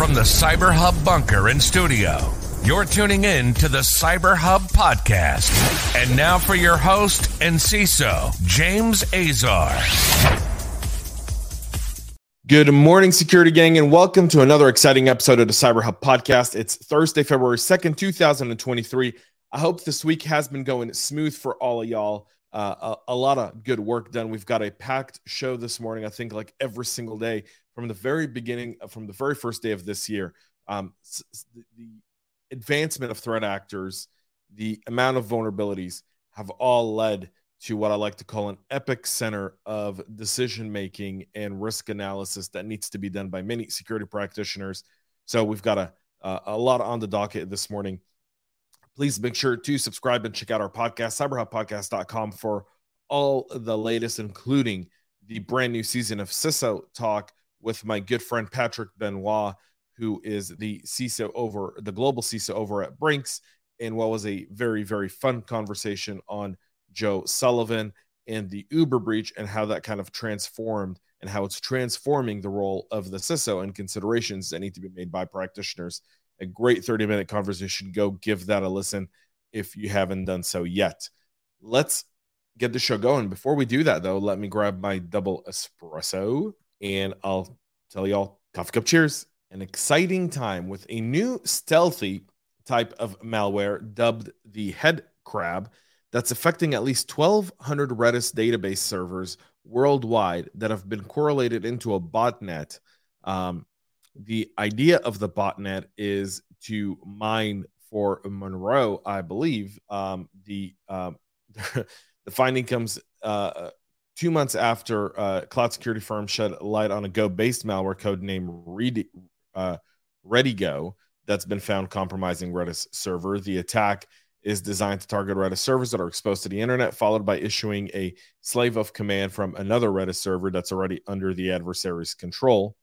From the Cyber Hub bunker and studio, you're tuning in to the Cyber Hub podcast. And now for your host and CISO, James Azar. Good morning, security gang, and welcome to another exciting episode of the Cyber Hub podcast. It's Thursday, February 2nd, 2023. I hope this week has been going smooth for all of y'all. Uh, a, a, lot of good work done. We've got a packed show this morning. I think like every single day from the very beginning, uh, from the very first day of this year. Um, the advancement of threat actors, the amount of vulnerabilities have all led to what I like to call an epic center of decision making and risk analysis that needs to be done by many security practitioners. So we've got a a lot on the docket this morning. Please make sure to subscribe and check out our podcast, cyberhubpodcast.com, for all the latest, including the brand new season of CISO Talk with my good friend Patrick Benoit, who is the CISO over the global CISO over at Brinks, and what was a very, very fun conversation on Joe Sullivan and the Uber breach and how that kind of transformed and how it's transforming the role of the CISO and considerations that need to be made by practitioners a great 30 minute conversation. Go give that a listen if you haven't done so yet. Let's get the show going. Before we do that, though, let me grab my double espresso and I'll tell y'all coffee cup cheers. An exciting time with a new stealthy type of malware dubbed the head crab that's affecting at least 1,200 Redis database servers worldwide that have been correlated into a botnet. Um, the idea of the botnet is to mine for Monero, I believe. Um, the um, the finding comes uh, two months after uh, cloud security firm shed light on a Go-based malware code named Ready, uh, Redigo that's been found compromising Redis server. The attack is designed to target Redis servers that are exposed to the internet, followed by issuing a SLAVEOF command from another Redis server that's already under the adversary's control.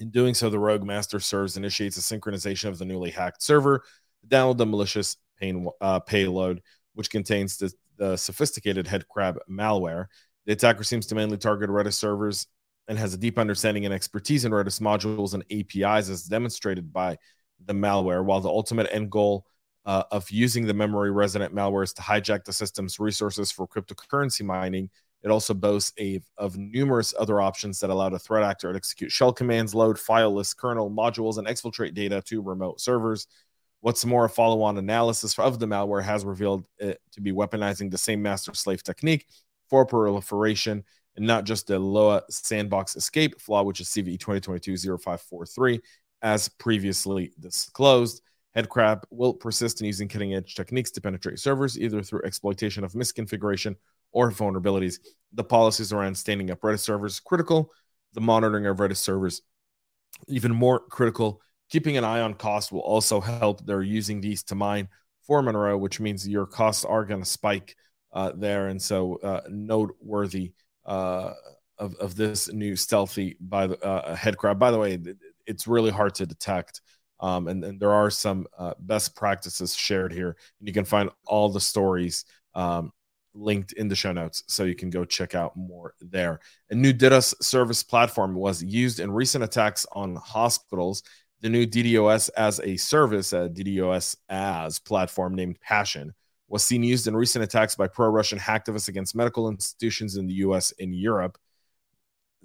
In doing so, the rogue master serves initiates a synchronization of the newly hacked server to download the malicious pain, uh, payload, which contains the, the sophisticated headcrab malware. The attacker seems to mainly target Redis servers and has a deep understanding and expertise in Redis modules and APIs, as demonstrated by the malware. While the ultimate end goal uh, of using the memory resident malware is to hijack the system's resources for cryptocurrency mining, it also boasts a, of numerous other options that allow the threat actor to execute shell commands, load fileless kernel modules, and exfiltrate data to remote servers. What's more, a follow on analysis of the malware has revealed it to be weaponizing the same master slave technique for proliferation and not just the Lua sandbox escape flaw, which is CVE 2022 0543, as previously disclosed. Headcrab will persist in using cutting edge techniques to penetrate servers, either through exploitation of misconfiguration or vulnerabilities. The policies around standing up Redis servers critical. The monitoring of Redis servers even more critical. Keeping an eye on cost will also help. They're using these to mine for Monero, which means your costs are going to spike uh, there, and so uh, noteworthy uh, of of this new stealthy by the uh, headcrab. By the way, it's really hard to detect. Um, and, and, there are some uh, best practices shared here. And you can find all the stories um, linked in the show notes so you can go check out more there. A new DDoS service platform was used in recent attacks on hospitals. The new DDoS as a service, a DDoS as platform named Passion, was seen used in recent attacks by pro Russian hacktivists against medical institutions in the US and Europe.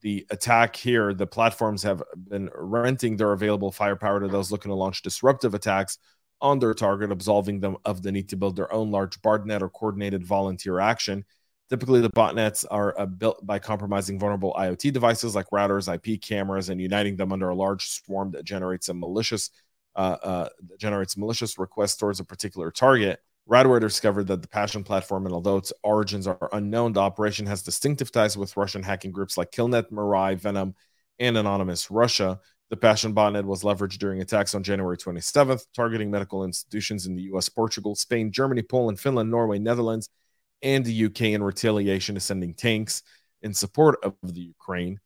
The attack here, the platforms have been renting their available firepower to those looking to launch disruptive attacks on their target, absolving them of the need to build their own large botnet or coordinated volunteer action. Typically, the botnets are uh, built by compromising vulnerable IoT devices like routers, IP cameras, and uniting them under a large swarm that generates a malicious uh, uh, generates malicious requests towards a particular target. Radware discovered that the Passion platform, and although its origins are unknown, the operation has distinctive ties with Russian hacking groups like Killnet, Mirai, Venom, and Anonymous Russia. The Passion botnet was leveraged during attacks on January 27th, targeting medical institutions in the US, Portugal, Spain, Germany, Poland, Finland, Norway, Netherlands, and the UK in retaliation to sending tanks in support of the Ukraine.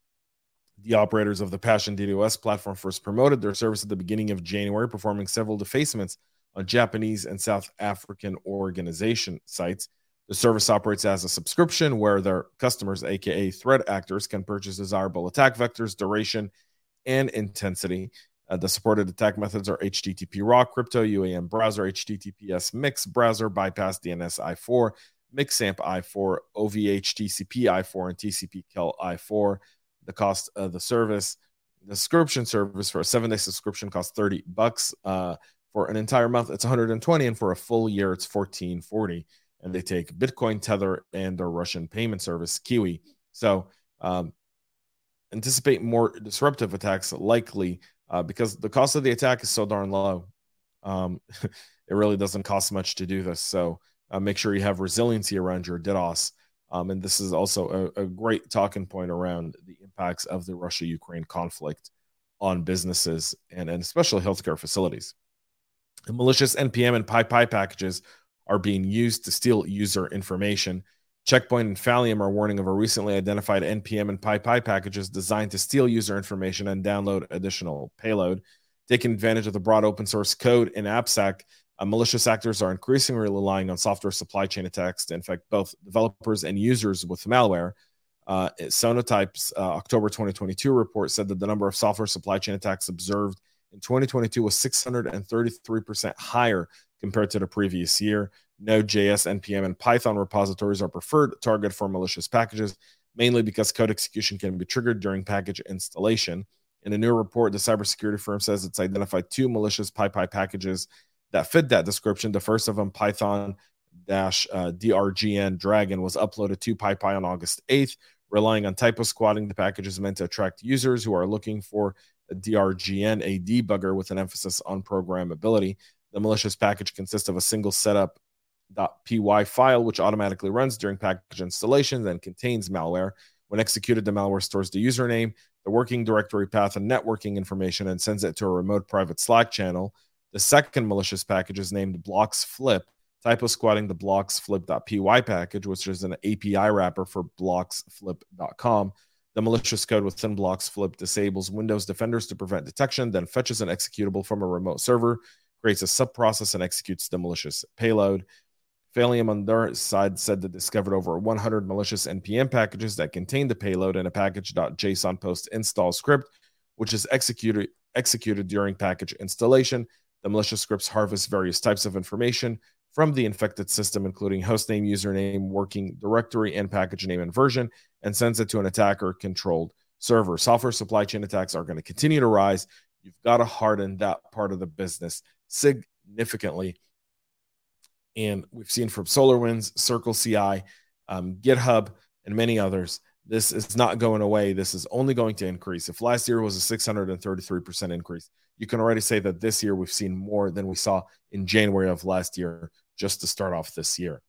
The operators of the Passion DDoS platform first promoted their service at the beginning of January, performing several defacements on Japanese and South African organization sites. The service operates as a subscription where their customers, aka threat actors, can purchase desirable attack vectors, duration, and intensity. Uh, the supported attack methods are HTTP raw, crypto, UAM browser, HTTPS mix browser, bypass DNS I4, mixamp I4, OVH TCP I4, and TCP kel I4. The cost of the service, the subscription service for a seven day subscription costs 30 bucks. Uh, for an entire month, it's 120, and for a full year, it's 1440. And they take Bitcoin, Tether, and their Russian payment service, Qiwi. So um, anticipate more disruptive attacks likely uh, because the cost of the attack is so darn low. Um, it really doesn't cost much to do this. So uh, make sure you have resiliency around your DDoS. Um, and this is also a, a, great talking point around the impacts of the Russia Ukraine conflict on businesses and, and especially healthcare facilities. Malicious NPM and PyPI packages are being used to steal user information. Checkpoint and Phylum are warning of a recently identified NPM and PyPI packages designed to steal user information and download additional payload. Taking advantage of the broad open source code in AppSec, uh, malicious actors are increasingly relying on software supply chain attacks to infect both developers and users with malware. Uh, Sonatype's uh, October 2022 report said that the number of software supply chain attacks observed in 2022 was 633% higher compared to the previous year. Node.js, NPM, and Python repositories are preferred target for malicious packages, mainly because code execution can be triggered during package installation. In a new report, the cybersecurity firm says it's identified two malicious PyPI packages that fit that description. The first of them, Python dash uh, DRGN Dragon, was uploaded to PyPI on August 8th, relying on typo squatting. The package is meant to attract users who are looking for a DRGN, a debugger with an emphasis on programmability. The malicious package consists of a single setup .py file, which automatically runs during package installation, then contains malware. When executed, the malware stores the username, the working directory path, and networking information and sends it to a remote private Slack channel. The second malicious package is named Bloxflip, typo squatting the bloxflip.py package, which is an API wrapper for bloxflip.com. The malicious code within bloxflip disables Windows defenders to prevent detection, then fetches an executable from a remote server, creates a subprocess, and executes the malicious payload. Phylum on their side said they discovered over 100 malicious NPM packages that contain the payload in a package.json post install script, which is executed executed during package installation. The malicious scripts harvest various types of information from the infected system, including hostname, username, working directory, and package name and version, and sends it to an attacker controlled server. Software supply chain attacks are going to continue to rise. You've got to harden that part of the business significantly. And we've seen from SolarWinds, Circle CI, um, GitHub, and many others. This is not going away. This is only going to increase. If last year was a 633% increase, you can already say that this year we've seen more than we saw in January of last year, just to start off this year.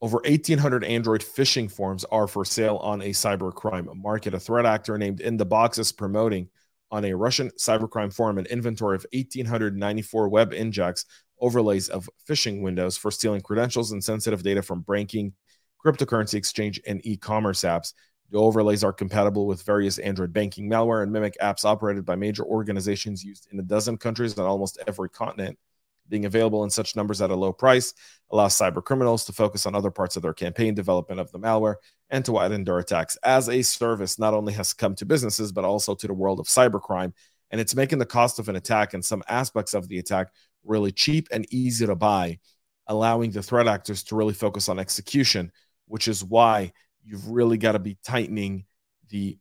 Over 1,800 Android phishing forms are for sale on a cybercrime market. A threat actor named In the Box is promoting on a Russian cybercrime forum an inventory of 1,894 web injects overlays of phishing windows for stealing credentials and sensitive data from banking, cryptocurrency exchange, and e commerce apps. The overlays are compatible with various Android banking malware and mimic apps operated by major organizations used in a dozen countries on almost every continent. Being available in such numbers at a low price allows cyber criminals to focus on other parts of their campaign development of the malware and to widen their attacks. As a service, not only has come to businesses, but also to the world of cybercrime. And it's making the cost of an attack and some aspects of the attack really cheap and easy to buy, allowing the threat actors to really focus on execution, which is why you've really got to be tightening the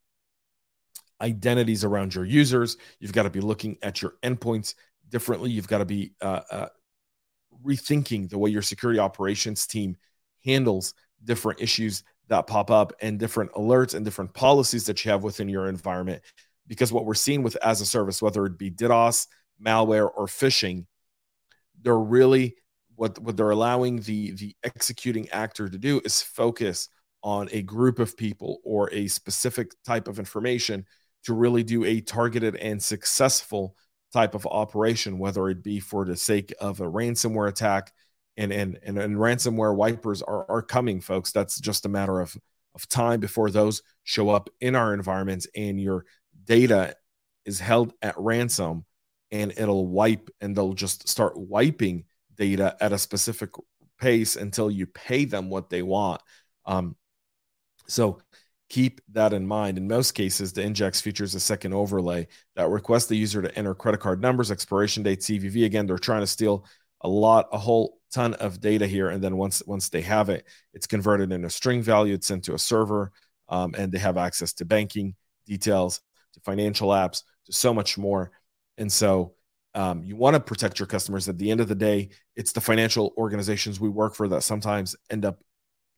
identities around your users. You've got to be looking at your endpoints differently. You've got to be uh, uh, rethinking the way your security operations team handles different issues that pop up and different alerts and different policies that you have within your environment. Because what we're seeing with as a service, whether it be DDoS, malware, or phishing, they're really what what they're allowing the the executing actor to do is focus on a group of people or a specific type of information to really do a targeted and successful type of operation whether it be for the sake of a ransomware attack and and and, and ransomware wipers are are coming folks that's just a matter of of time before those show up in our environments and your data is held at ransom and it'll wipe and they'll just start wiping data at a specific pace until you pay them what they want. Um, so keep that in mind. In most cases, the Injects features a second overlay that requests the user to enter credit card numbers, expiration date, CVV. Again, they're trying to steal a lot, a whole ton of data here, and then once once they have it, it's converted into string value. It's sent to a server, um, and they have access to banking details, to financial apps, to so much more. And so, um, you want to protect your customers. At the end of the day, it's the financial organizations we work for that sometimes end up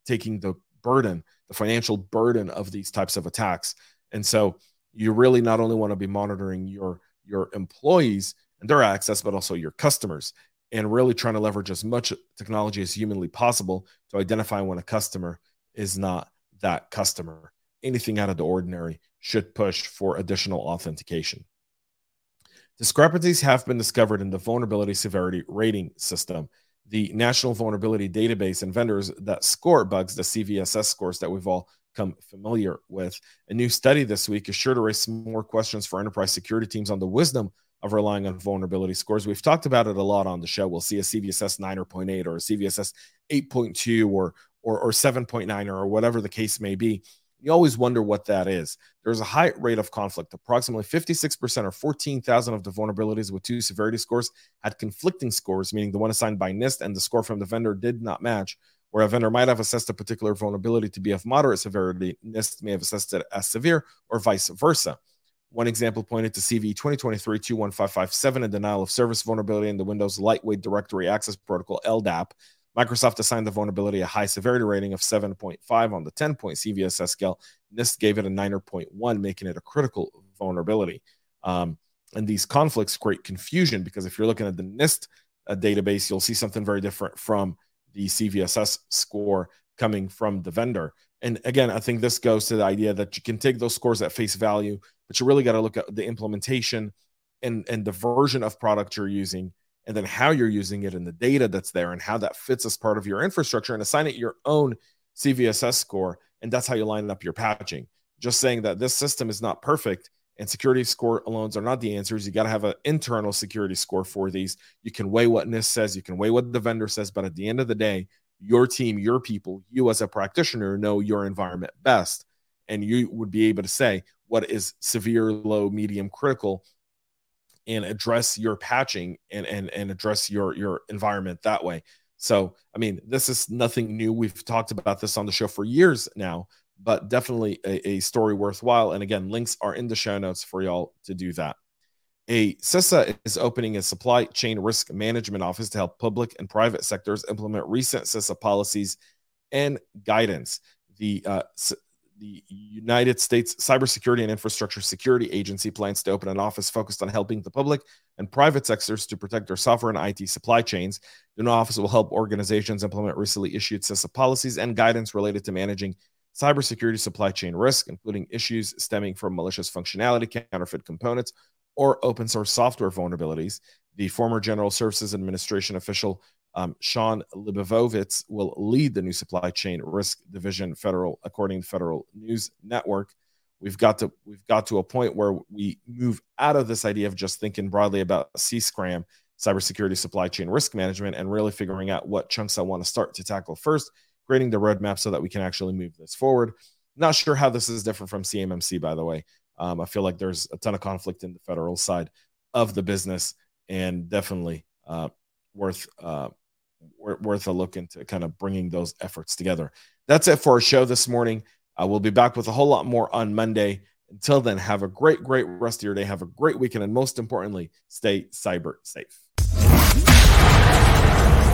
taking the burden, the financial burden of these types of attacks. And so, you really not only want to be monitoring your your employees and their access, but also your customers and really trying to leverage as much technology as humanly possible to identify when a customer is not that customer. Anything out of the ordinary should push for additional authentication. Discrepancies have been discovered in the vulnerability severity rating system, the national vulnerability database, and vendors that score bugs, the CVSS scores that we've all come familiar with. A new study this week is sure to raise some more questions for enterprise security teams on the wisdom of relying on vulnerability scores. We've talked about it a lot on the show. We'll see a CVSS 9.8 or a CVSS 8.2 or or, or 7.9 or whatever the case may be. You always wonder what that is. There's a high rate of conflict. Approximately 56% or 14,000 of the vulnerabilities with two severity scores had conflicting scores, meaning the one assigned by NIST and the score from the vendor did not match. Where a vendor might have assessed a particular vulnerability to be of moderate severity, NIST may have assessed it as severe or vice versa. One example pointed to CV 2023-21557, a denial of service vulnerability in the Windows Lightweight Directory Access Protocol, LDAP. Microsoft assigned the vulnerability a high severity rating of 7.5 on the 10 point CVSS scale. NIST gave it a 9.1, making it a critical vulnerability. Um, and these conflicts create confusion because if you're looking at the NIST uh, database, you'll see something very different from the CVSS score coming from the vendor. And again, I think this goes to the idea that you can take those scores at face value, but you really got to look at the implementation and, and the version of product you're using, and then how you're using it and the data that's there and how that fits as part of your infrastructure and assign it your own CVSS score. And that's how you line up your patching. Just saying that this system is not perfect and security score alones are not the answers. You got to have an internal security score for these. You can weigh what NIST says, you can weigh what the vendor says, but at the end of the day, your team, your people, you as a practitioner know your environment best. And you would be able to say what is severe, low, medium, critical, and address your patching and and, and address your your environment that way. So, I mean, this is nothing new. We've talked about this on the show for years now, but definitely a, a story worthwhile. And again, links are in the show notes for y'all to do that. A CISA is opening a supply chain risk management office to help public and private sectors implement recent CISA policies and guidance. The uh, the United States Cybersecurity and Infrastructure Security Agency plans to open an office focused on helping the public and private sectors to protect their software and IT supply chains. The new office will help organizations implement recently issued CISA policies and guidance related to managing cybersecurity supply chain risk, including issues stemming from malicious functionality, counterfeit components, or open source software vulnerabilities. The former General Services Administration official um, Sean Libovitz will lead the new supply chain risk division federal, according to Federal News Network. We've got to we've got to a point where we move out of this idea of just thinking broadly about CSCRAM, cybersecurity supply chain risk management, and really figuring out what chunks I want to start to tackle first, creating the roadmap so that we can actually move this forward. Not sure how this is different from CMMC, by the way. Um, I feel like there's a ton of conflict in the federal side of the business, and definitely uh, worth uh, worth a look into kind of bringing those efforts together. That's it for our show this morning. Uh, we'll be back with a whole lot more on Monday. Until then, have a great, great rest of your day. Have a great weekend, and most importantly, stay cyber safe.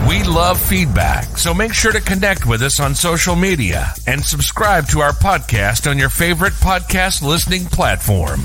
We love feedback, so make sure to connect with us on social media and subscribe to our podcast on your favorite podcast listening platform.